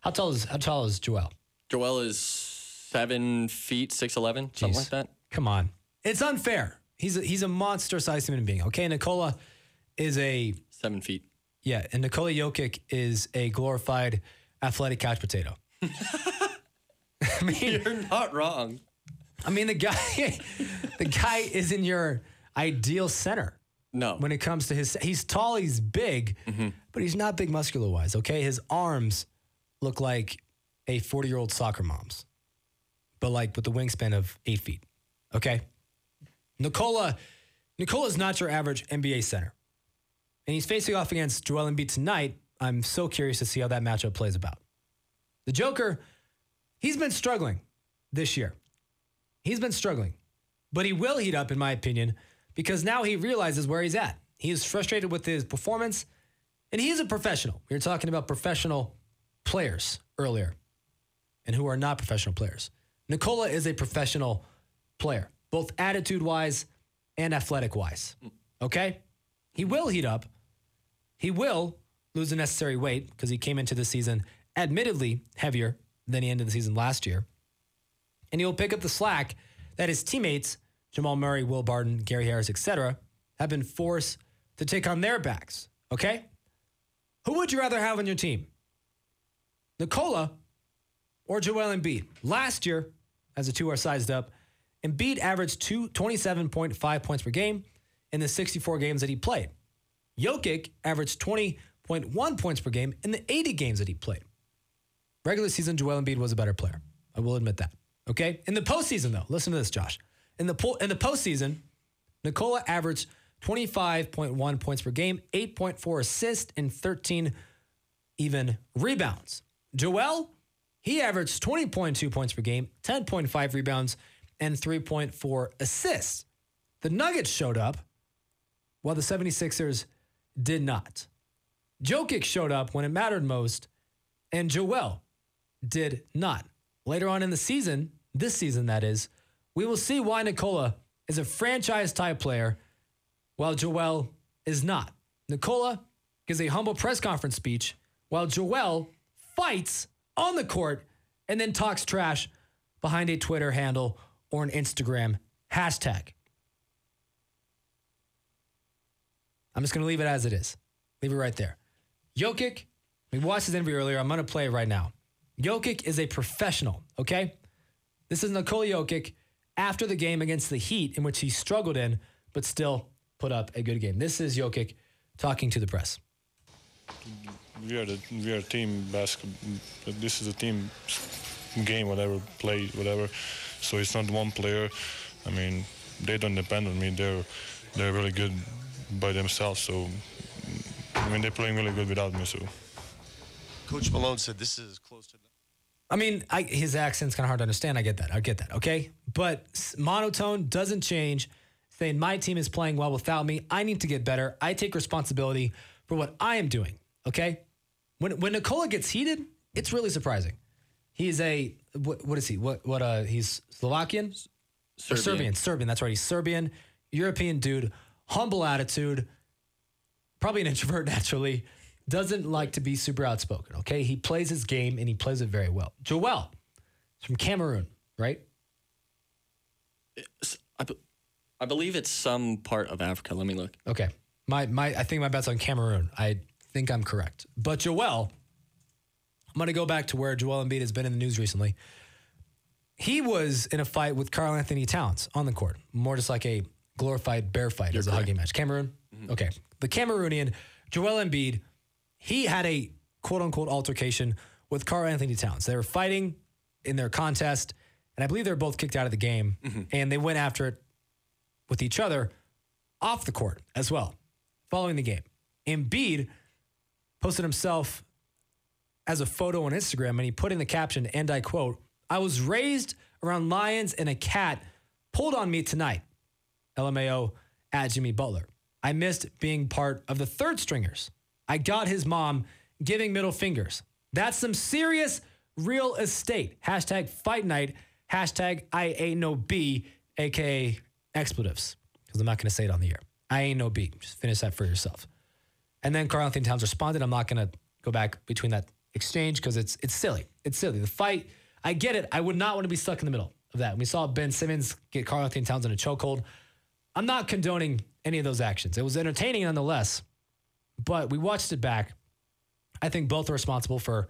How tall is how tall is Joel? Joel is seven feet, 6'11, something like that. Come on. It's unfair. He's a, he's a monster sized human being. Okay. Nikola is a, Seven feet. yeah, and Nikola Jokic is a glorified athletic couch potato. I mean, You're not wrong. I mean, the guy, the guy is in your ideal center No. when it comes to his. He's tall, he's big, mm-hmm. but he's not big muscular wise. Okay, his arms look like a forty-year-old soccer mom's, but like with the wingspan of eight feet. Okay, Nikola, Nikola is not your average NBA center, and he's facing off against Joel Embiid tonight. I'm so curious to see how that matchup plays about. The Joker, he's been struggling this year. He's been struggling, but he will heat up, in my opinion, because now he realizes where he's at. He is frustrated with his performance, and he's a professional. We were talking about professional players earlier and who are not professional players. Nikola is a professional player, both attitude wise and athletic wise. Okay? He will heat up. He will lose the necessary weight because he came into the season admittedly heavier than he ended the season last year and he'll pick up the slack that his teammates, Jamal Murray, Will Barton, Gary Harris, etc., have been forced to take on their backs. Okay? Who would you rather have on your team? Nikola or Joel Embiid? Last year, as the two are sized up, Embiid averaged two, 27.5 points per game in the 64 games that he played. Jokic averaged 20.1 points per game in the 80 games that he played. Regular season, Joel Embiid was a better player. I will admit that. Okay. In the postseason, though, listen to this, Josh. In the po- in the postseason, Nikola averaged 25.1 points per game, 8.4 assists, and 13 even rebounds. Joel, he averaged 20.2 points per game, 10.5 rebounds, and 3.4 assists. The Nuggets showed up while the 76ers did not. Jokic showed up when it mattered most, and Joel did not. Later on in the season, this season that is, we will see why Nikola is a franchise type player while Joel is not. Nikola gives a humble press conference speech while Joel fights on the court and then talks trash behind a Twitter handle or an Instagram hashtag. I'm just going to leave it as it is. Leave it right there. Jokic, we watched his interview earlier. I'm going to play it right now. Jokic is a professional, okay? This is Nikola Jokic after the game against the Heat, in which he struggled in, but still put up a good game. This is Jokic talking to the press. we are the we are team basketball. This is a team game, whatever play, whatever. So it's not one player. I mean, they don't depend on me. They're they're really good by themselves. So I mean, they're playing really good without me. So. Coach Malone said this is close to. I mean, I, his accent's kind of hard to understand. I get that. I get that. Okay. But monotone doesn't change. Saying my team is playing well without me. I need to get better. I take responsibility for what I am doing. Okay. When, when Nikola gets heated, it's really surprising. He's a, what, what is he? What, what, uh, he's Slovakian? Or Serbian. Serbian. Serbian. That's right. He's Serbian, European dude, humble attitude, probably an introvert naturally, doesn't like to be super outspoken. Okay. He plays his game and he plays it very well. Joel is from Cameroon, right? I, be- I believe it's some part of Africa. Let me look. Okay. My my I think my bet's on Cameroon. I think I'm correct. But Joel, I'm gonna go back to where Joel Embiid has been in the news recently. He was in a fight with Karl-Anthony Towns on the court, more just like a glorified bear fight as a hugging match. Cameroon? Mm-hmm. Okay. The Cameroonian, Joel Embiid, he had a quote unquote altercation with Karl-Anthony Towns. They were fighting in their contest, and I believe they were both kicked out of the game, mm-hmm. and they went after it with each other off the court as well, following the game. Embiid posted himself as a photo on Instagram and he put in the caption, and I quote, I was raised around lions and a cat pulled on me tonight. LMAO at Jimmy Butler. I missed being part of the third stringers. I got his mom giving middle fingers. That's some serious real estate. Hashtag fight night. Hashtag I ain't no B, aka expletives. Because I'm not going to say it on the air. I ain't no B. Just finish that for yourself. And then Karl-Anthony Towns responded. I'm not going to go back between that exchange because it's it's silly. It's silly. The fight, I get it. I would not want to be stuck in the middle of that. We saw Ben Simmons get Karl-Anthony Towns in a chokehold. I'm not condoning any of those actions. It was entertaining nonetheless, but we watched it back. I think both are responsible for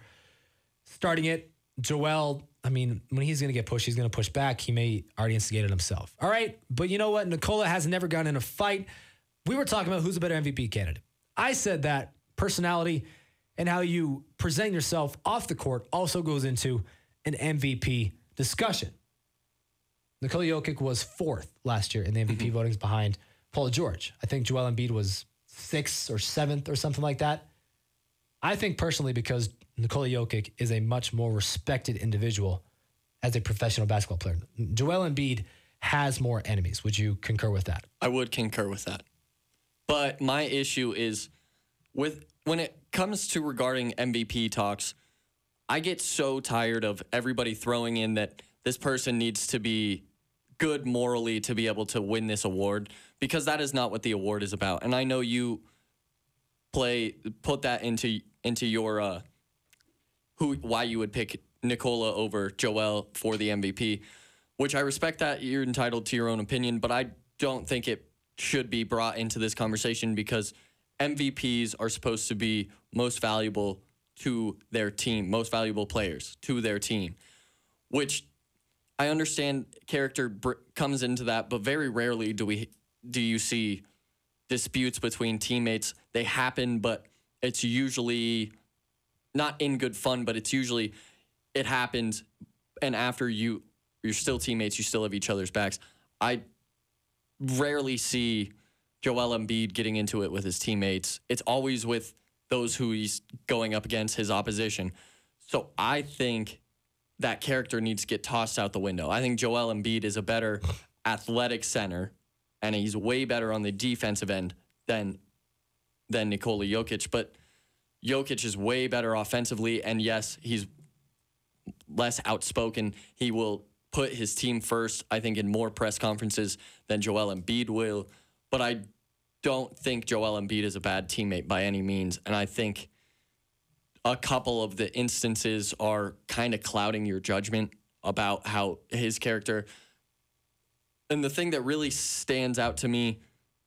starting it. Joel, I mean, when he's going to get pushed, he's going to push back. He may already instigate it himself. All right. But you know what? Nikola has never gotten in a fight. We were talking about who's a better MVP candidate. I said that personality and how you present yourself off the court also goes into an MVP discussion. Nikola Jokic was fourth last year in the MVP mm-hmm. votings behind Paul George. I think Joel Embiid was sixth or seventh or something like that. I think personally, because Nikola Jokic is a much more respected individual as a professional basketball player. Joel Embiid has more enemies. Would you concur with that? I would concur with that. But my issue is with when it comes to regarding MVP talks, I get so tired of everybody throwing in that this person needs to be good morally to be able to win this award because that is not what the award is about. And I know you play put that into into your uh who why you would pick Nikola over Joel for the MVP, which I respect that you're entitled to your own opinion, but I don't think it should be brought into this conversation because MVPs are supposed to be most valuable to their team, most valuable players to their team, which I understand character br- comes into that, but very rarely do we do you see disputes between teammates. They happen, but it's usually not in good fun, but it's usually it happens and after you you're still teammates, you still have each other's backs. I rarely see Joel Embiid getting into it with his teammates. It's always with those who he's going up against his opposition. So I think that character needs to get tossed out the window. I think Joel Embiid is a better athletic center and he's way better on the defensive end than than Nikola Jokic, but Jokic is way better offensively and yes, he's less outspoken. He will put his team first, I think, in more press conferences than Joel Embiid will. But I don't think Joel Embiid is a bad teammate by any means. And I think a couple of the instances are kind of clouding your judgment about how his character. And the thing that really stands out to me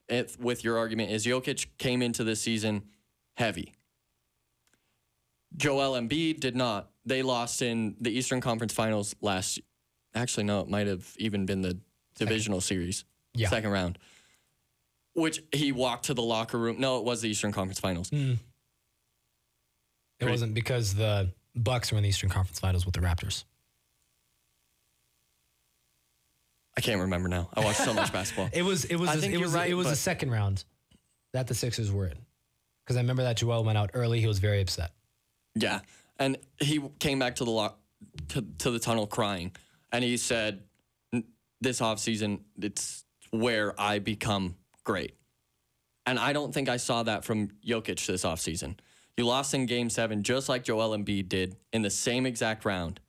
it, with your argument is Jokic came into this season heavy. Joel Embiid did not. They lost in the Eastern Conference Finals last. Actually, no, it might have even been the divisional series, Yeah. second round. Which he walked to the locker room. No, it was the Eastern Conference Finals. Mm. It wasn't because the Bucks were in the Eastern Conference Finals with the Raptors. I can't remember now. I watched so much basketball. It was it was I a- think it you're was right, it was but- the second round that the Sixers were in. Because I remember that Joel went out early. He was very upset. Yeah, and he came back to the lock to, to the tunnel crying, and he said, "N- "This offseason, it's where I become great." And I don't think I saw that from Jokic this offseason. You lost in Game Seven, just like Joel Embiid did in the same exact round,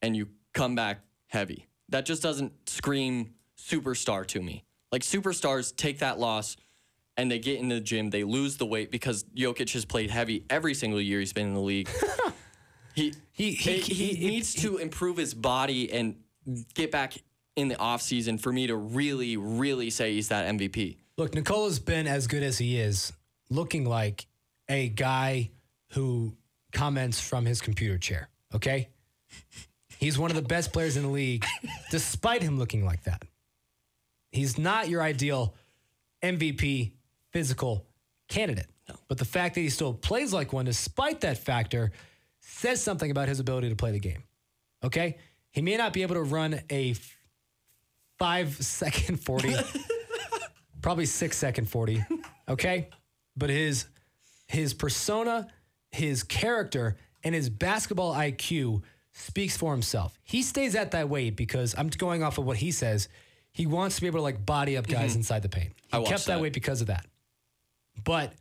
and you come back heavy. That just doesn't scream superstar to me. Like superstars take that loss and they get in the gym, they lose the weight because Jokic has played heavy every single year he's been in the league. he, he, he, he, needs to improve his body and get back in the offseason for me to really, really say he's that MVP. Look, Nikola's been as good as he is, looking like a guy who comments from his computer chair. Okay, he's one of the best players in the league, despite him looking like that. He's not your ideal MVP physical candidate. But the fact that he still plays like one, despite that factor, says something about his ability to play the game. Okay? He may not be able to run a five second 40, probably six second 40. Okay? But his his persona, his character, and his basketball IQ speaks for himself. He stays at that weight because I'm going off of what he says. He wants to be able to like body up guys Mhm. inside the paint. He I kept that, that. weight because of that. But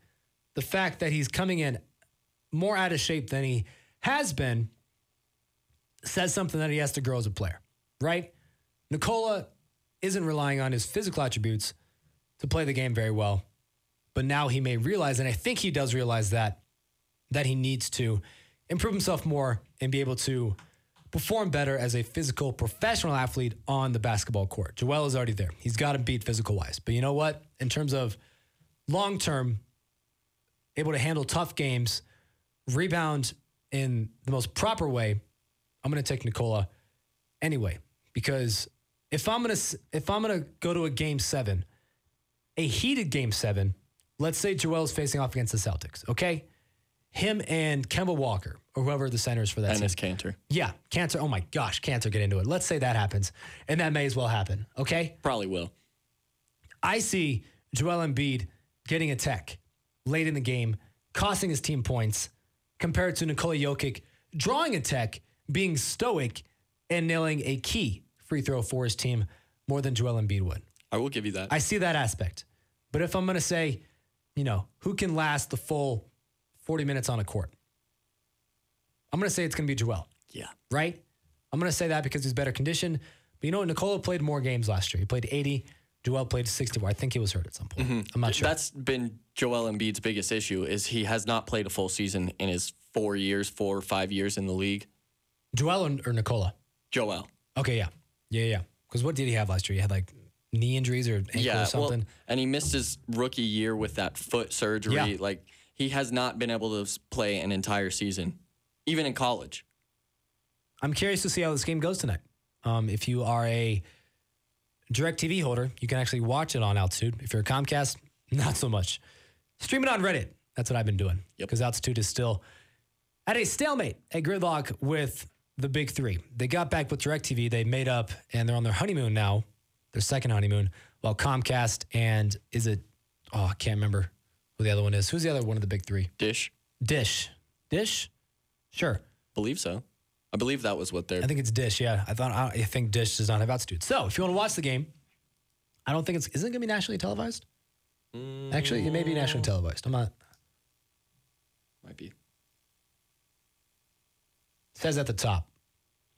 the fact that he's coming in more out of shape than he has been says something that he has to grow as a player, right? Nikola isn't relying on his physical attributes to play the game very well, but now he may realize, and I think he does realize that, that he needs to improve himself more and be able to perform better as a physical professional athlete on the basketball court. Joel is already there. He's got to beat physical wise. But you know what? In terms of long term, able to handle tough games, rebound in the most proper way, I'm going to take Nikola anyway because if I'm going to if I'm going to go to a game 7, a heated game 7, let's say Joel's facing off against the Celtics, okay? Him and Kemba Walker or whoever the center is for that Dennis team. Kanter. Yeah, Kanter. Oh my gosh, Kanter, get into it. Let's say that happens, and that may as well happen. Okay, Probably will. I see Joel Embiid getting a tech late in the game, costing his team points, compared to Nikola Jokic drawing a tech, being stoic, and nailing a key free throw for his team more than Joel Embiid would. I will give you that. I see that aspect. But if I'm going to say, you know, who can last the full 40 minutes on a court? I'm going to say it's going to be Joel. Yeah. Right? I'm going to say that because he's better conditioned. But you know what? Nikola played more games last year. He played 80. Joel played 64. I think he was hurt at some point. Mm-hmm. I'm not sure. That's been Joel Embiid's biggest issue is he has not played a full season in his four years, four or five years in the league. Joel or, or Nikola? Joel. Okay, yeah. Yeah, yeah. Because what did he have last year? He had like knee injuries or ankle yeah, or something. well, and he missed his rookie year with that foot surgery. Yeah. Like he has not been able to play an entire season, even in college. I'm curious to see how this game goes tonight. Um, if you are a DirecTV holder, you can actually watch it on Altitude. If you're a Comcast, not so much. Stream it on Reddit. That's what I've been doing. Because Altitude is still at a stalemate, a gridlock with the big three. They got back with DirecTV. They made up and they're on their honeymoon now, their second honeymoon, while Comcast and is it, oh, I can't remember who the other one is. Who's the other one of the big three? Dish. Dish. Dish? Sure. Believe so. I believe that was what they're. I think it's Dish. Yeah, I thought I think Dish does not have altitude. So if you want to watch the game, I don't think it's isn't it going to be nationally televised. Mm. Actually, it may be nationally televised. I'm not. Might be. says at the top.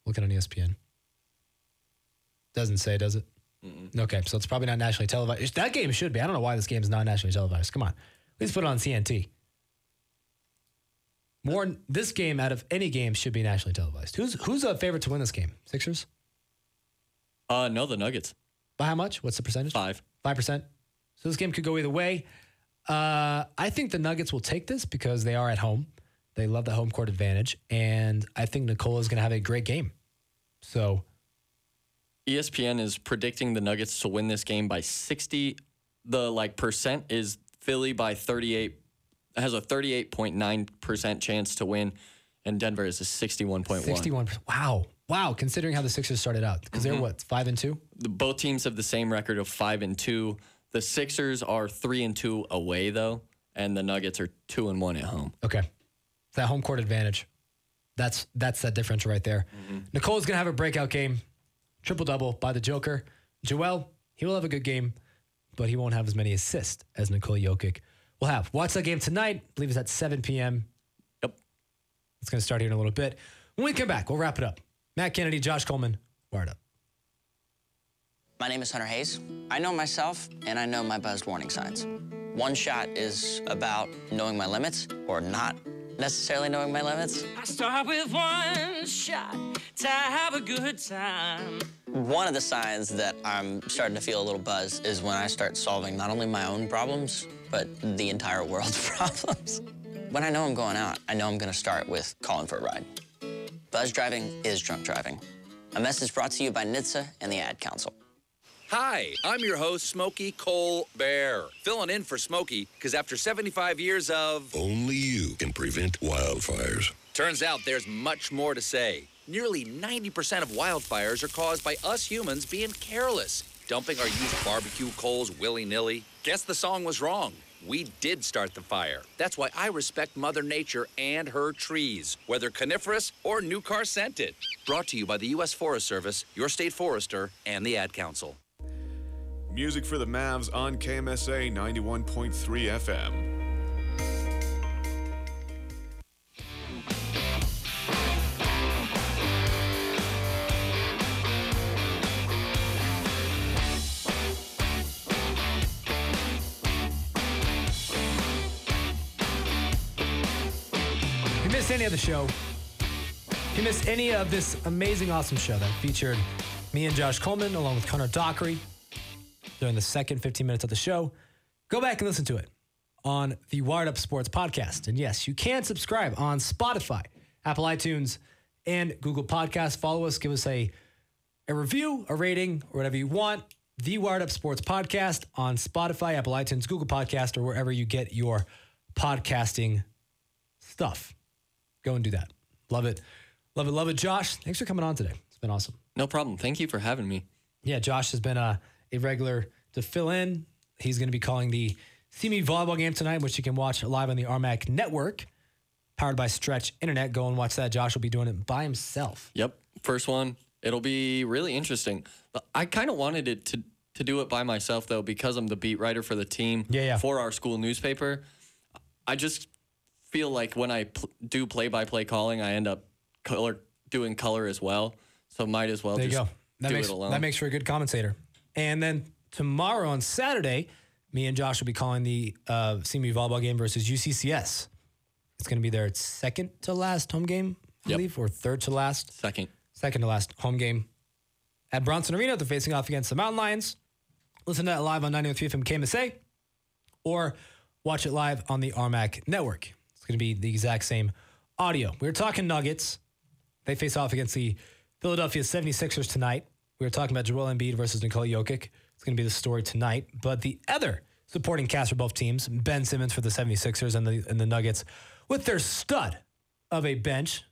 Looking on ESPN. Doesn't say, does it? Okay, so it's probably not nationally televised. That game should be. I don't know why this game is not nationally televised. Come on, please put it on TNT. More this game out of any game should be nationally televised. Who's who's a favorite to win this game? Sixers? Uh, no, the Nuggets. By how much? What's the percentage? Five. Five percent. So this game could go either way. Uh, I think the Nuggets will take this because they are at home. They love the home court advantage, and I think Nicole is going to have a great game. So ESPN is predicting the Nuggets to win this game by 60. The like percent is Philly by 38 has a 38.9% chance to win and Denver is a 61.1. 61. Wow. Wow, considering how the Sixers started out because they're Mhm. what, 5 and 2? The, both teams have the same record of 5 and 2. The Sixers are 3 and 2 away though and the Nuggets are 2 and 1 at home. Okay. That home court advantage. That's that's that differential right there. Nicole's gonna have a breakout game. Triple double by the Joker. Joel, he will have a good game, but he won't have as many assists as Nikola Jokic will have. Watch that game tonight. I believe it's at 7 p.m. Yep. It's gonna start here in a little bit. When we come back, we'll wrap it up. Matt Kennedy, Josh Coleman, wired up. My name is Hunter Hayes. I know myself and I know my buzzed warning signs. One shot is about knowing my limits or not necessarily knowing my limits. I start with one shot to have a good time. One of the signs that I'm starting to feel a little buzz is when I start solving not only my own problems, but the entire world's problems. When I know I'm going out, I know I'm gonna start with calling for a ride. Buzz driving is drunk driving. A message brought to you by NHTSA and the Ad Council. Hi, I'm your host, Smokey Cole Bear, filling in for Smokey because after 75 years of. Only you can prevent wildfires. Turns out there's much more to say. Nearly 90% of wildfires are caused by us humans being careless, dumping our used barbecue coals willy nilly. Guess the song was wrong. We did start the fire. That's why I respect Mother Nature and her trees, whether coniferous or new car scented. Brought to you by the U.S. Forest Service, your state forester, and the Ad Council. Music for the Mavs on KMSA 91.3 FM. If you missed any of the show, if you missed any of this amazing, awesome show that featured me and Josh Coleman along with Connor Dockery during the second 15 minutes of the show, go back and listen to it on the Wired Up Sports podcast. And yes, you can subscribe on Spotify, Apple iTunes, and Google Podcasts. Follow us, give us a, a review, a rating, or whatever you want. The Wired Up Sports podcast on Spotify, Apple iTunes, Google Podcast, or wherever you get your podcasting stuff. Go and do that. Love it. Love it. Love it. Josh, thanks for coming on today. It's been awesome. No problem. Thank you for having me. Yeah, Josh has been a, a regular to fill in. He's going to be calling the CMU volleyball game tonight, which you can watch live on the RMAC network, powered by Stretch Internet. Go and watch that. Josh will be doing it by himself. Yep. First one. It'll be really interesting. I kind of wanted it to to do it by myself though because I'm the beat writer for the team Yeah, yeah. for our school newspaper. I just feel like when I pl- do play-by-play calling, I end up color doing color as well. So might as well there you just go. That do makes, it alone. that makes for a good commentator. And then tomorrow on Saturday, me and Josh will be calling the uh, CMU volleyball game versus UCCS. It's going to be their second to last home game, I Yep. believe, or third to last. Second. Second to last home game at Brownson Arena. They're facing off against the Mountain Lions. Listen to that live on 903 FM KMSA or watch it live on the RMAC network. It's going to be the exact same audio. We were talking Nuggets. They face off against the Philadelphia 76ers tonight. We were talking about Joel Embiid versus Nikola Jokic. It's going to be the story tonight. But the other supporting cast for both teams, Ben Simmons for the 76ers and the, and the Nuggets, with their stud of a bench.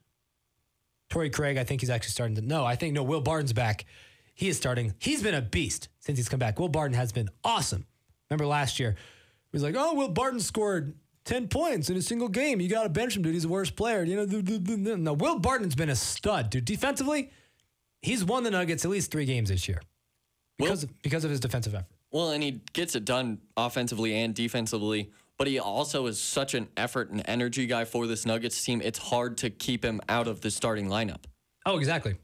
Torrey Craig, I think he's actually starting to. No, I think, no, Will Barton's back. He is starting. He's been a beast since he's come back. Will Barton has been awesome. Remember last year, he was like, oh, Will Barton scored 10 points in a single game. You got to bench him, dude. He's the worst player. You know, no, Will Barton's been a stud, dude. Defensively, he's won the Nuggets at least three games this year because, because of his defensive effort. Well, and he gets it done offensively and defensively, but he also is such an effort and energy guy for this Nuggets team. It's hard to keep him out of the starting lineup. Oh, exactly.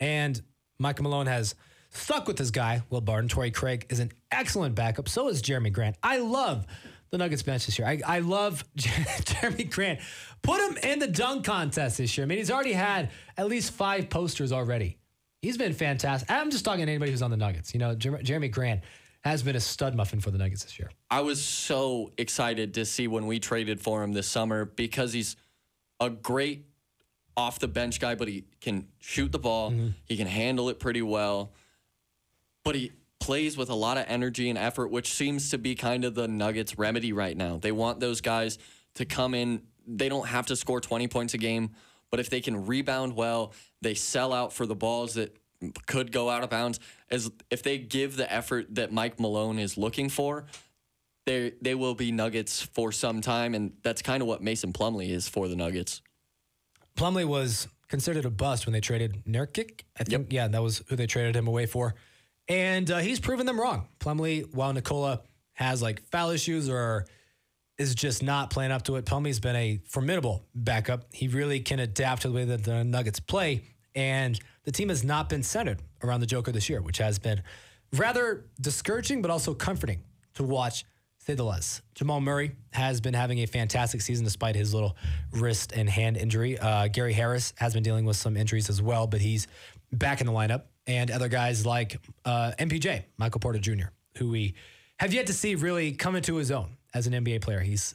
And Michael Malone has stuck with this guy, Will Barton. Torrey Craig is an excellent backup. So is Jerami Grant. I love the Nuggets bench this year. I, I love Jerami Grant. Put him in the dunk contest this year. I mean, he's already had at least five posters already. He's been fantastic. I'm just talking to anybody who's on the Nuggets. You know, Jer- Jerami Grant has been a stud muffin for the Nuggets this year. I was so excited to see when we traded for him this summer because he's a great off the bench guy, but he can shoot the ball. Mm-hmm. He can handle it pretty well. But he plays with a lot of energy and effort, which seems to be kind of the Nuggets remedy right now. They want those guys to come in. They don't have to score 20 points a game, but if they can rebound well, they sell out for the balls that could go out of bounds. As if they give the effort that Mike Malone is looking for, they they will be Nuggets for some time, and that's kind of what Mason Plumlee is for the Nuggets. Plumlee was considered a bust when they traded Nurkic. I think, yeah, that was who they traded him away for. And uh, he's proven them wrong. Plumlee, while Nikola has like foul issues or is just not playing up to it, Plumlee's been a formidable backup. He really can adapt to the way that the Nuggets play. And the team has not been centered around the Joker this year, which has been rather discouraging, but also comforting to watch say the less. Jamal Murray has been having a fantastic season despite his little wrist and hand injury. Uh, Gary Harris has been dealing with some injuries as well, but he's back in the lineup. And other guys like uh, MPJ, Michael Porter Jr., who we have yet to see really come into his own as an NBA player. He's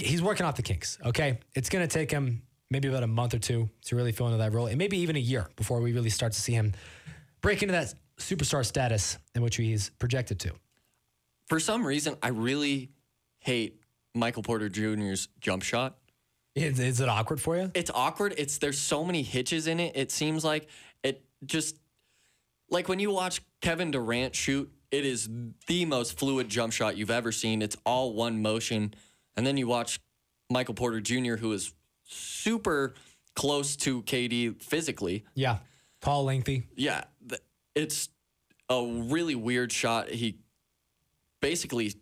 he's working off the kinks. Okay, it's going to take him maybe about a month or two to really fill into that role, and maybe even a year before we really start to see him break into that superstar status in which he's projected to. For some reason, I really hate Michael Porter Jr.'s jump shot. Is, is it awkward for you? It's awkward. It's there's so many hitches in it. It seems like it just like when you watch Kevin Durant shoot, it is the most fluid jump shot you've ever seen. It's all one motion. And then you watch Michael Porter Jr., who is super close to KD physically. Yeah, tall, lengthy. Yeah, it's a really weird shot. He basically,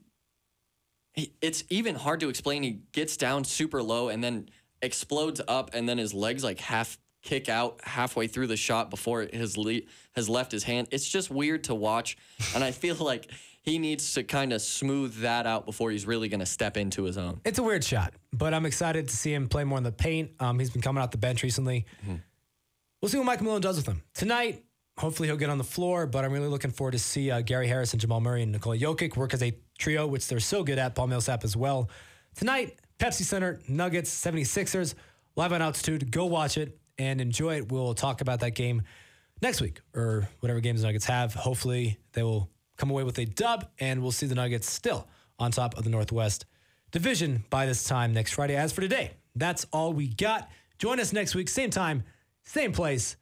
it's even hard to explain. He gets down super low and then explodes up, and then his legs like half kick out halfway through the shot before it has le- has left his hand. It's just weird to watch, and I feel like he needs to kind of smooth that out before he's really going to step into his own. It's a weird shot, but I'm excited to see him play more in the paint. Um, he's been coming off the bench recently. We'll see what Mike Malone does with him tonight. Hopefully he'll get on the floor, but I'm really looking forward to see uh, Gary Harris and Jamal Murray and Nikola Jokic work as a trio, which they're so good at. Paul Millsap as well. Tonight, Pepsi Center, Nuggets, 76ers, live on altitude. Go watch it and enjoy it. We'll talk about that game next week or whatever games the Nuggets have. Hopefully they will come away with a dub and we'll see the Nuggets still on top of the Northwest Division by this time next Friday. As for today, that's all we got. Join us next week, same time, same place.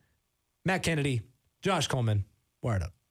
Matt Kennedy, Josh Coleman, wired up.